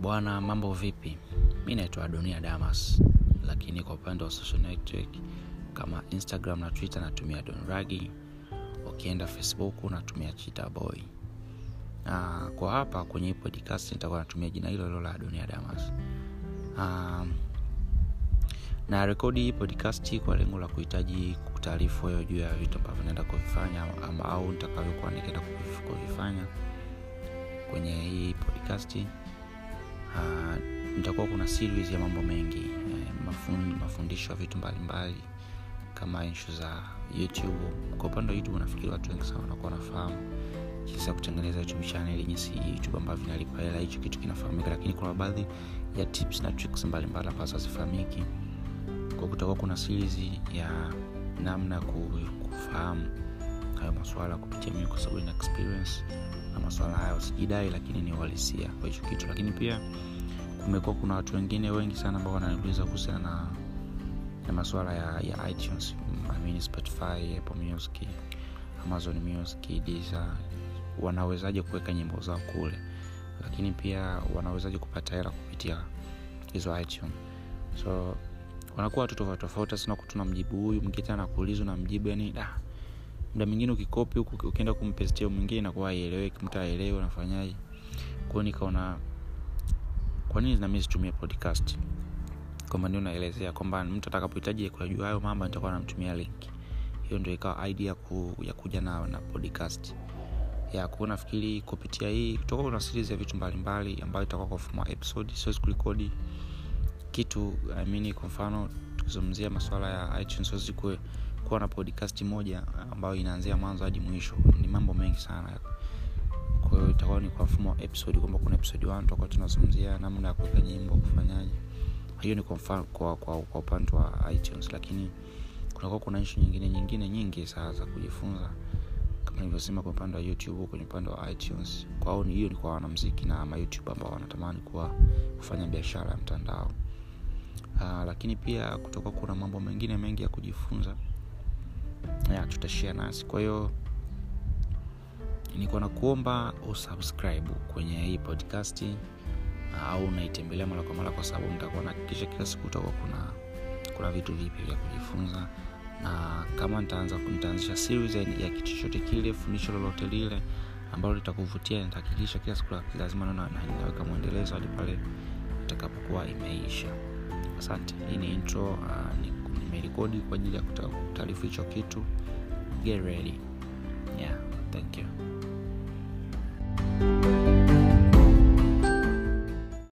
bwana mambo vipi? Mi naitwa adonia damas lakini kwa upande wa social network kama instagram na twitter natumia donragi ukienda facebook natumia chita boy. Na kwa hapa kwenye podcast nitakuwa natumia jina hilo hilo la adonia damas. Um, na rekodi hii podcast kwa lengo la kuhitaji kutaarifu wewe juu ya vitu ambavyo naenda kuvifanya au nitakavyokuwa nikienda kuvifanya kwenye hii podcast uh, nitakuwa kuna series ya mambo mengi eh, mafun, mafundisho ya vitu mbalimbali kama nshu za youtube. Kwa upande wa youtube nafikiri watu wengi sana wanakuwa wanafahamu jinsi ya kutengeneza youtube channel jinsi youtube ambavyo inalipa hela hicho kitu kinafahamika. Lakini kuna baadhi ya tips na tricks mbalimbali ambazo hazifahamiki. Kwa kutakuwa kuna series ya namna kufahamu hayo maswala kupitia mimi kwa sababu ina experience na maswala hayo. Sijidai lakini ni uhalisia kwa hicho kitu. Lakini pia kumekuwa kuna watu wengine wengi sana ambao wananiuliza kuhusiana na, na maswala ya, ya itunes. I mean spotify apple music amazon music Deezer, wanawezaje kuweka nyimbo zao kule? Lakini pia wanawezaje kupata hela kupitia hizo itunes? So wanakuwa watu tofauti tofauti. Sina kutuna mjibu huyu mwingine anakuuliza na mjibu yani da muda mwingine ukikopi huku ukienda kumpestia mwingine nakuwa aieleweki mtu aelewe unafanyaje kwao nikaona kwa nini nami situmie podcast? Kwamba ndio naelezea kwamba mtu atakapohitaji kuyajua hayo mambo nitakuwa namtumia link. Hiyo ndio ikawa idea ku, ya kuja na, na podcast. Ya kuwa nafikiri kupitia hii kutoka kuna series ya vitu mbalimbali ambayo itakuwa kwa mfumo episode siwezi kurekodi kitu I mean, kwa mfano tukizungumzia masuala ya itunes siwezi kuwe kuwa na podcast moja ambayo inaanzia mwanzo hadi mwisho. Ni mambo mengi sana. Kwa itakuwa ni kwa mfumo wa episode kwamba kuna episode 1 tutakuwa tunazungumzia namna ya kuweka nyimbo kufanyaje. Hiyo ni kwa upande wa itunes. Lakini kunakuwa kuna ishu nyingine nyingine nyingi saa za kujifunza. Kama nilivyosema kwa upande wa youtube kwenye upande wa itunes. Kwao hiyo ni kwa wanamziki na mayoutube ambao wanatamani kuwa kufanya biashara ya mtandao uh, lakini pia kutoka kuna mambo mengine mengi ya kujifunza ya tutashia nasi. Kwa hiyo niko na kuomba usubscribe kwenye hii podcasti au unaitembelea mara kwa mara kwa sababu nitakuwa nahakikisha kila siku utakuwa kuna kuna vitu vipi vya kujifunza. Na kama nitaanza nitaanzisha series ya, ya kitu chochote kile fundisho lolote lile ambalo litakuvutia nitahakikisha kila siku lazima na, na, mwendelezo hadi pale itakapokuwa imeisha asante. Hii ni intro uh, nimerekodi kwa ajili ya kutaarifu hicho kitu. Get ready. Yeah thank you